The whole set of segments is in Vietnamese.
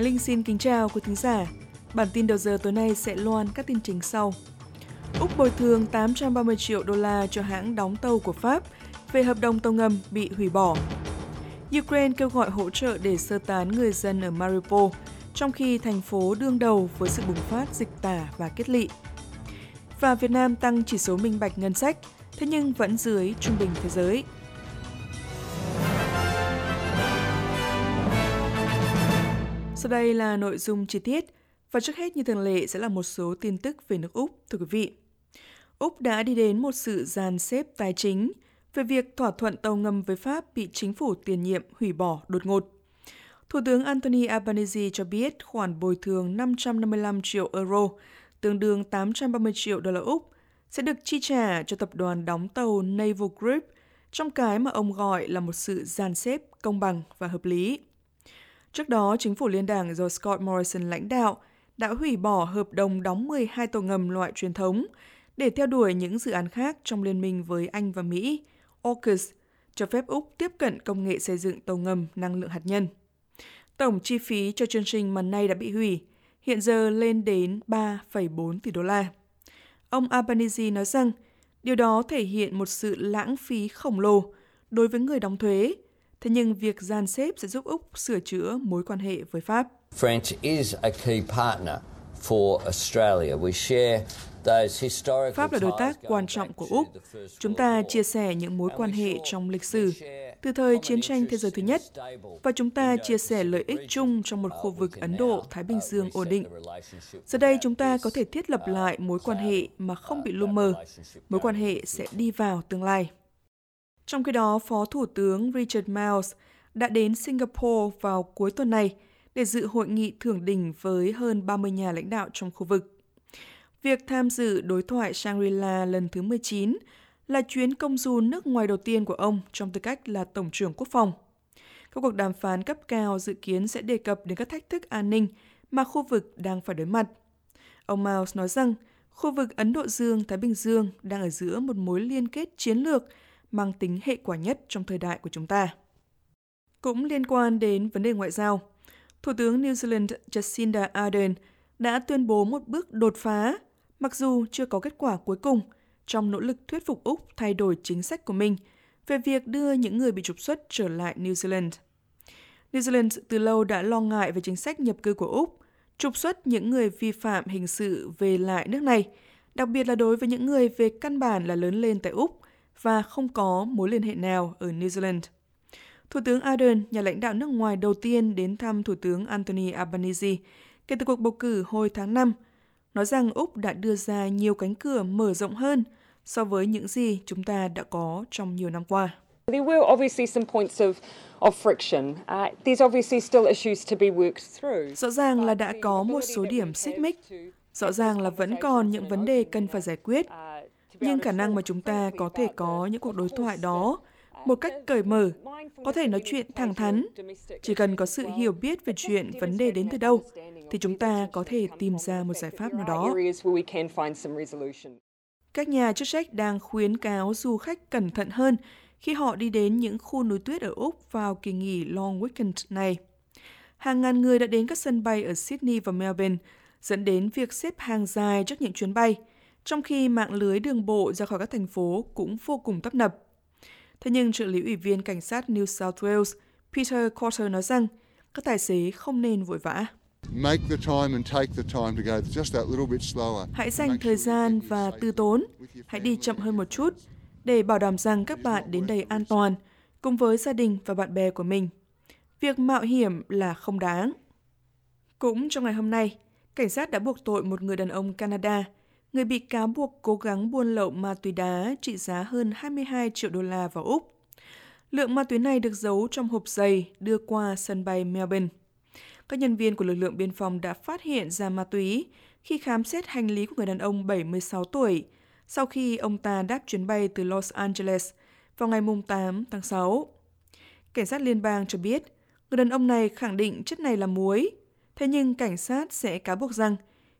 Khánh Linh xin kính chào quý thính giả. Bản tin đầu giờ tối nay sẽ loan các tin chính sau. Úc bồi thường 830 triệu đô la cho hãng đóng tàu của Pháp về hợp đồng tàu ngầm bị hủy bỏ. Ukraine kêu gọi hỗ trợ để sơ tán người dân ở Mariupol, trong khi thành phố đương đầu với sự bùng phát dịch tả và kết lị. Và Việt Nam tăng chỉ số minh bạch ngân sách, thế nhưng vẫn dưới trung bình thế giới. Sau đây là nội dung chi tiết và trước hết như thường lệ sẽ là một số tin tức về nước Úc, thưa quý vị. Úc đã đi đến một sự dàn xếp tài chính về việc thỏa thuận tàu ngầm với Pháp bị chính phủ tiền nhiệm hủy bỏ đột ngột. Thủ tướng Anthony Albanese cho biết khoản bồi thường 555 triệu euro, tương đương 830 triệu đô la Úc, sẽ được chi trả cho tập đoàn đóng tàu Naval Group trong cái mà ông gọi là một sự dàn xếp công bằng và hợp lý. Trước đó, chính phủ liên đảng do Scott Morrison lãnh đạo đã hủy bỏ hợp đồng đóng 12 tàu ngầm loại truyền thống để theo đuổi những dự án khác trong liên minh với Anh và Mỹ, AUKUS, cho phép Úc tiếp cận công nghệ xây dựng tàu ngầm năng lượng hạt nhân. Tổng chi phí cho chương trình mà nay đã bị hủy, hiện giờ lên đến 3,4 tỷ đô la. Ông Albanese nói rằng điều đó thể hiện một sự lãng phí khổng lồ đối với người đóng thuế Thế nhưng việc gian xếp sẽ giúp Úc sửa chữa mối quan hệ với Pháp. French is a key partner for Australia. We share Pháp là đối tác quan trọng của Úc. Chúng ta chia sẻ những mối quan hệ trong lịch sử, từ thời chiến tranh thế giới thứ nhất, và chúng ta chia sẻ lợi ích chung trong một khu vực Ấn Độ-Thái Bình Dương ổn định. Giờ đây chúng ta có thể thiết lập lại mối quan hệ mà không bị lu mờ. Mối quan hệ sẽ đi vào tương lai. Trong khi đó, Phó Thủ tướng Richard Miles đã đến Singapore vào cuối tuần này để dự hội nghị thượng đỉnh với hơn 30 nhà lãnh đạo trong khu vực. Việc tham dự đối thoại Shangri-La lần thứ 19 là chuyến công du nước ngoài đầu tiên của ông trong tư cách là Tổng trưởng Quốc phòng. Các cuộc đàm phán cấp cao dự kiến sẽ đề cập đến các thách thức an ninh mà khu vực đang phải đối mặt. Ông Miles nói rằng khu vực Ấn Độ Dương-Thái Bình Dương đang ở giữa một mối liên kết chiến lược mang tính hệ quả nhất trong thời đại của chúng ta. Cũng liên quan đến vấn đề ngoại giao, Thủ tướng New Zealand Jacinda Ardern đã tuyên bố một bước đột phá, mặc dù chưa có kết quả cuối cùng, trong nỗ lực thuyết phục Úc thay đổi chính sách của mình về việc đưa những người bị trục xuất trở lại New Zealand. New Zealand từ lâu đã lo ngại về chính sách nhập cư của Úc, trục xuất những người vi phạm hình sự về lại nước này, đặc biệt là đối với những người về căn bản là lớn lên tại Úc và không có mối liên hệ nào ở New Zealand. Thủ tướng Ardern, nhà lãnh đạo nước ngoài đầu tiên đến thăm Thủ tướng Anthony Albanese kể từ cuộc bầu cử hồi tháng 5, nói rằng Úc đã đưa ra nhiều cánh cửa mở rộng hơn so với những gì chúng ta đã có trong nhiều năm qua. There were obviously some points of of friction. Uh, there's obviously still issues to be worked through. Rõ ràng là đã có một số điểm xích mích. Rõ ràng là vẫn còn những vấn đề cần phải giải quyết nhưng khả năng mà chúng ta có thể có những cuộc đối thoại đó một cách cởi mở, có thể nói chuyện thẳng thắn. Chỉ cần có sự hiểu biết về chuyện vấn đề đến từ đâu, thì chúng ta có thể tìm ra một giải pháp nào đó. Các nhà chức trách đang khuyến cáo du khách cẩn thận hơn khi họ đi đến những khu núi tuyết ở Úc vào kỳ nghỉ Long Weekend này. Hàng ngàn người đã đến các sân bay ở Sydney và Melbourne, dẫn đến việc xếp hàng dài trước những chuyến bay – trong khi mạng lưới đường bộ ra khỏi các thành phố cũng vô cùng tấp nập. Thế nhưng trợ lý ủy viên cảnh sát New South Wales Peter Carter nói rằng các tài xế không nên vội vã. Hãy dành thời gian và tư tốn, hãy đi chậm hơn một chút để bảo đảm rằng các bạn đến đây an toàn cùng với gia đình và bạn bè của mình. Việc mạo hiểm là không đáng. Cũng trong ngày hôm nay, cảnh sát đã buộc tội một người đàn ông Canada người bị cáo buộc cố gắng buôn lậu ma túy đá trị giá hơn 22 triệu đô la vào Úc. Lượng ma túy này được giấu trong hộp giày đưa qua sân bay Melbourne. Các nhân viên của lực lượng biên phòng đã phát hiện ra ma túy khi khám xét hành lý của người đàn ông 76 tuổi sau khi ông ta đáp chuyến bay từ Los Angeles vào ngày 8 tháng 6. Cảnh sát liên bang cho biết, người đàn ông này khẳng định chất này là muối, thế nhưng cảnh sát sẽ cáo buộc rằng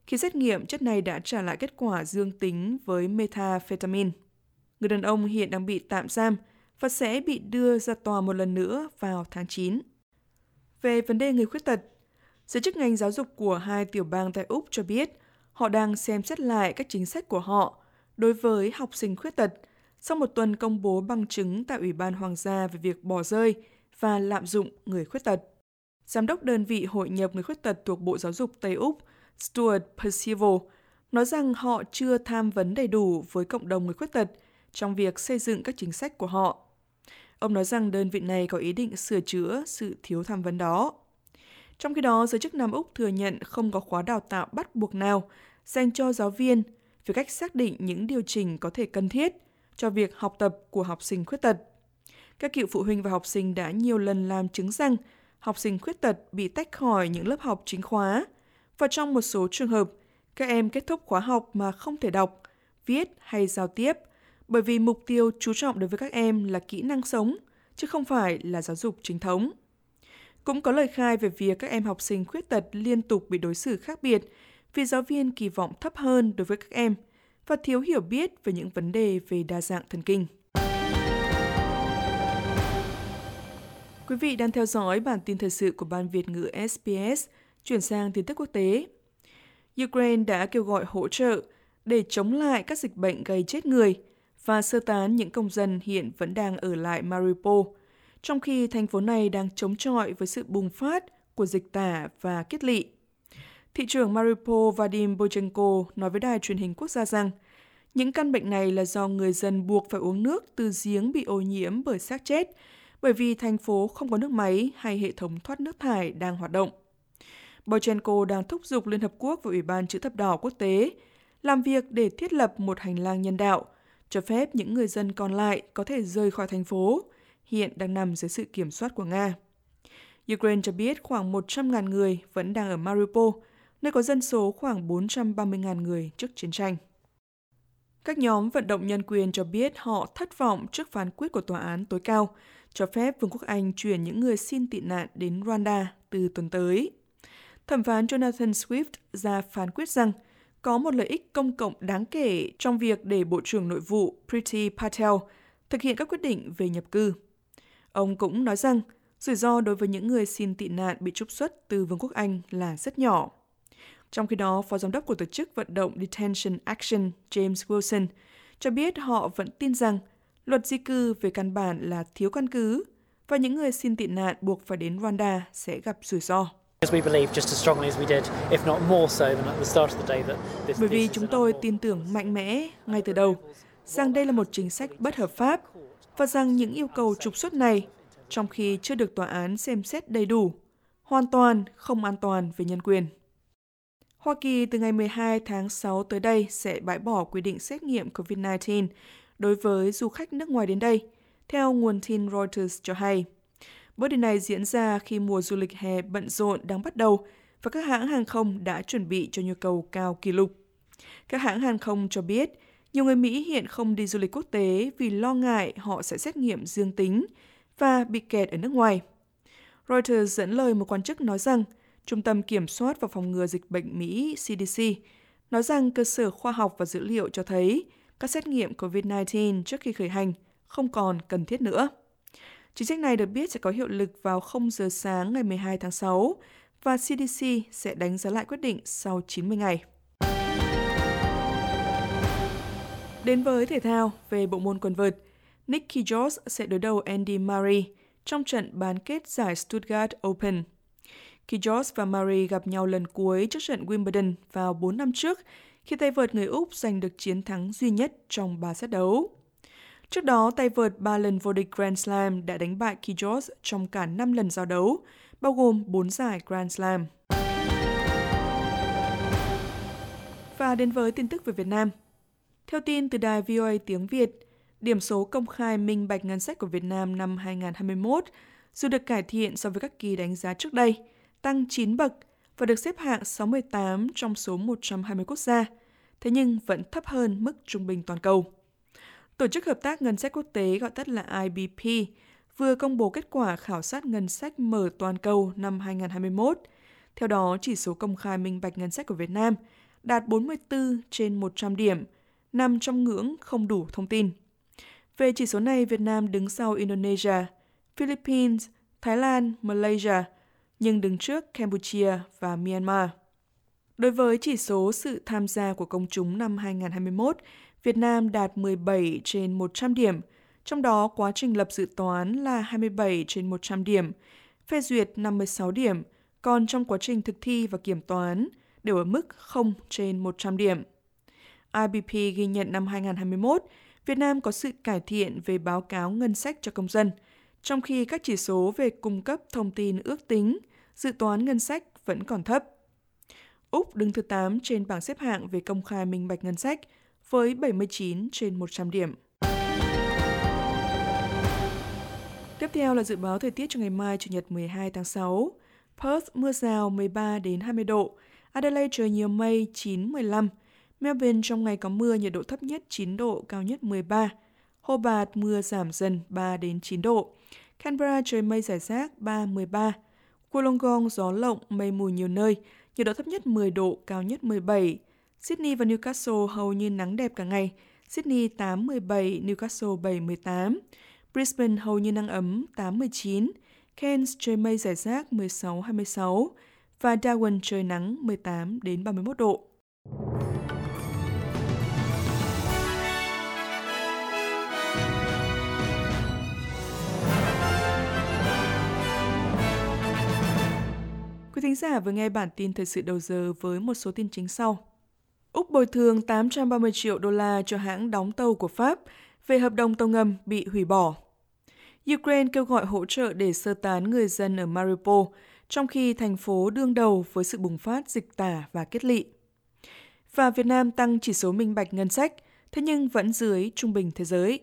khi xét nghiệm, chất này đã trả lại kết quả dương tính với methamphetamine. Người đàn ông hiện đang bị tạm giam và sẽ bị đưa ra tòa một lần nữa vào tháng 9. Về vấn đề người khuyết tật, Giới chức ngành giáo dục của hai tiểu bang tại Úc cho biết họ đang xem xét lại các chính sách của họ đối với học sinh khuyết tật sau một tuần công bố bằng chứng tại Ủy ban Hoàng gia về việc bỏ rơi và lạm dụng người khuyết tật. Giám đốc đơn vị hội nhập người khuyết tật thuộc Bộ Giáo dục Tây Úc Stuart Percival nói rằng họ chưa tham vấn đầy đủ với cộng đồng người khuyết tật trong việc xây dựng các chính sách của họ. Ông nói rằng đơn vị này có ý định sửa chữa sự thiếu tham vấn đó. Trong khi đó, giới chức Nam Úc thừa nhận không có khóa đào tạo bắt buộc nào dành cho giáo viên về cách xác định những điều chỉnh có thể cần thiết cho việc học tập của học sinh khuyết tật. Các cựu phụ huynh và học sinh đã nhiều lần làm chứng rằng học sinh khuyết tật bị tách khỏi những lớp học chính khóa và trong một số trường hợp, các em kết thúc khóa học mà không thể đọc, viết hay giao tiếp bởi vì mục tiêu chú trọng đối với các em là kỹ năng sống, chứ không phải là giáo dục chính thống. Cũng có lời khai về việc các em học sinh khuyết tật liên tục bị đối xử khác biệt vì giáo viên kỳ vọng thấp hơn đối với các em và thiếu hiểu biết về những vấn đề về đa dạng thần kinh. Quý vị đang theo dõi bản tin thời sự của Ban Việt ngữ SBS, chuyển sang tin tức quốc tế. Ukraine đã kêu gọi hỗ trợ để chống lại các dịch bệnh gây chết người và sơ tán những công dân hiện vẫn đang ở lại Mariupol, trong khi thành phố này đang chống chọi với sự bùng phát của dịch tả và kiết lỵ. Thị trưởng Mariupol Vadim Bochenko nói với đài truyền hình quốc gia rằng những căn bệnh này là do người dân buộc phải uống nước từ giếng bị ô nhiễm bởi xác chết, bởi vì thành phố không có nước máy hay hệ thống thoát nước thải đang hoạt động. Bochenko đang thúc giục Liên Hợp Quốc và Ủy ban Chữ thập đỏ quốc tế làm việc để thiết lập một hành lang nhân đạo, cho phép những người dân còn lại có thể rời khỏi thành phố, hiện đang nằm dưới sự kiểm soát của Nga. Ukraine cho biết khoảng 100.000 người vẫn đang ở Mariupol, nơi có dân số khoảng 430.000 người trước chiến tranh. Các nhóm vận động nhân quyền cho biết họ thất vọng trước phán quyết của tòa án tối cao cho phép Vương quốc Anh chuyển những người xin tị nạn đến Rwanda từ tuần tới. Thẩm phán Jonathan Swift ra phán quyết rằng có một lợi ích công cộng đáng kể trong việc để Bộ trưởng Nội vụ Priti Patel thực hiện các quyết định về nhập cư. Ông cũng nói rằng rủi ro đối với những người xin tị nạn bị trục xuất từ Vương quốc Anh là rất nhỏ. Trong khi đó, Phó Giám đốc của tổ chức vận động Detention Action James Wilson cho biết họ vẫn tin rằng luật di cư về căn bản là thiếu căn cứ và những người xin tị nạn buộc phải đến Rwanda sẽ gặp rủi ro. Bởi vì chúng tôi tin tưởng mạnh mẽ ngay từ đầu rằng đây là một chính sách bất hợp pháp và rằng những yêu cầu trục xuất này, trong khi chưa được tòa án xem xét đầy đủ, hoàn toàn không an toàn về nhân quyền. Hoa Kỳ từ ngày 12 tháng 6 tới đây sẽ bãi bỏ quy định xét nghiệm COVID-19 đối với du khách nước ngoài đến đây, theo nguồn tin Reuters cho hay. Bước đi này diễn ra khi mùa du lịch hè bận rộn đang bắt đầu và các hãng hàng không đã chuẩn bị cho nhu cầu cao kỷ lục. Các hãng hàng không cho biết, nhiều người Mỹ hiện không đi du lịch quốc tế vì lo ngại họ sẽ xét nghiệm dương tính và bị kẹt ở nước ngoài. Reuters dẫn lời một quan chức nói rằng Trung tâm Kiểm soát và Phòng ngừa Dịch bệnh Mỹ CDC nói rằng cơ sở khoa học và dữ liệu cho thấy các xét nghiệm COVID-19 trước khi khởi hành không còn cần thiết nữa. Chính sách này được biết sẽ có hiệu lực vào 0 giờ sáng ngày 12 tháng 6 và CDC sẽ đánh giá lại quyết định sau 90 ngày. Đến với thể thao về bộ môn quần vợt, Nick Kyrgios sẽ đối đầu Andy Murray trong trận bán kết giải Stuttgart Open. Kyrgios và Murray gặp nhau lần cuối trước trận Wimbledon vào 4 năm trước khi tay vợt người Úc giành được chiến thắng duy nhất trong 3 set đấu. Trước đó, tay vợt 3 lần vô địch Grand Slam đã đánh bại Kyrgios trong cả 5 lần giao đấu, bao gồm 4 giải Grand Slam. Và đến với tin tức về Việt Nam. Theo tin từ đài VOA tiếng Việt, điểm số công khai minh bạch ngân sách của Việt Nam năm 2021 dù được cải thiện so với các kỳ đánh giá trước đây, tăng 9 bậc và được xếp hạng 68 trong số 120 quốc gia, thế nhưng vẫn thấp hơn mức trung bình toàn cầu. Tổ chức Hợp tác Ngân sách Quốc tế gọi tắt là IBP vừa công bố kết quả khảo sát ngân sách mở toàn cầu năm 2021. Theo đó, chỉ số công khai minh bạch ngân sách của Việt Nam đạt 44 trên 100 điểm, nằm trong ngưỡng không đủ thông tin. Về chỉ số này, Việt Nam đứng sau Indonesia, Philippines, Thái Lan, Malaysia, nhưng đứng trước Campuchia và Myanmar. Đối với chỉ số sự tham gia của công chúng năm 2021, Việt Nam đạt 17 trên 100 điểm, trong đó quá trình lập dự toán là 27 trên 100 điểm, phê duyệt 56 điểm, còn trong quá trình thực thi và kiểm toán đều ở mức 0 trên 100 điểm. IBP ghi nhận năm 2021, Việt Nam có sự cải thiện về báo cáo ngân sách cho công dân, trong khi các chỉ số về cung cấp thông tin ước tính, dự toán ngân sách vẫn còn thấp. Úc đứng thứ 8 trên bảng xếp hạng về công khai minh bạch ngân sách với 79 trên 100 điểm. Tiếp theo là dự báo thời tiết cho ngày mai Chủ nhật 12 tháng 6. Perth mưa rào 13 đến 20 độ, Adelaide trời nhiều mây 9 15, Melbourne trong ngày có mưa nhiệt độ thấp nhất 9 độ, cao nhất 13. Hobart mưa giảm dần 3 đến 9 độ. Canberra trời mây rải rác 3 13. Wollongong gió lộng, mây mù nhiều nơi, nhiệt độ thấp nhất 10 độ, cao nhất 17. Sydney và Newcastle hầu như nắng đẹp cả ngày. Sydney 8 17, Newcastle 7 18. Brisbane hầu như nắng ấm 8 19. Cairns trời mây rải rác 16 26 và Darwin trời nắng 18 đến 31 độ. Quý thính giả vừa nghe bản tin thời sự đầu giờ với một số tin chính sau. Úc bồi thường 830 triệu đô la cho hãng đóng tàu của Pháp về hợp đồng tàu ngầm bị hủy bỏ. Ukraine kêu gọi hỗ trợ để sơ tán người dân ở Mariupol, trong khi thành phố đương đầu với sự bùng phát dịch tả và kết lị. Và Việt Nam tăng chỉ số minh bạch ngân sách, thế nhưng vẫn dưới trung bình thế giới.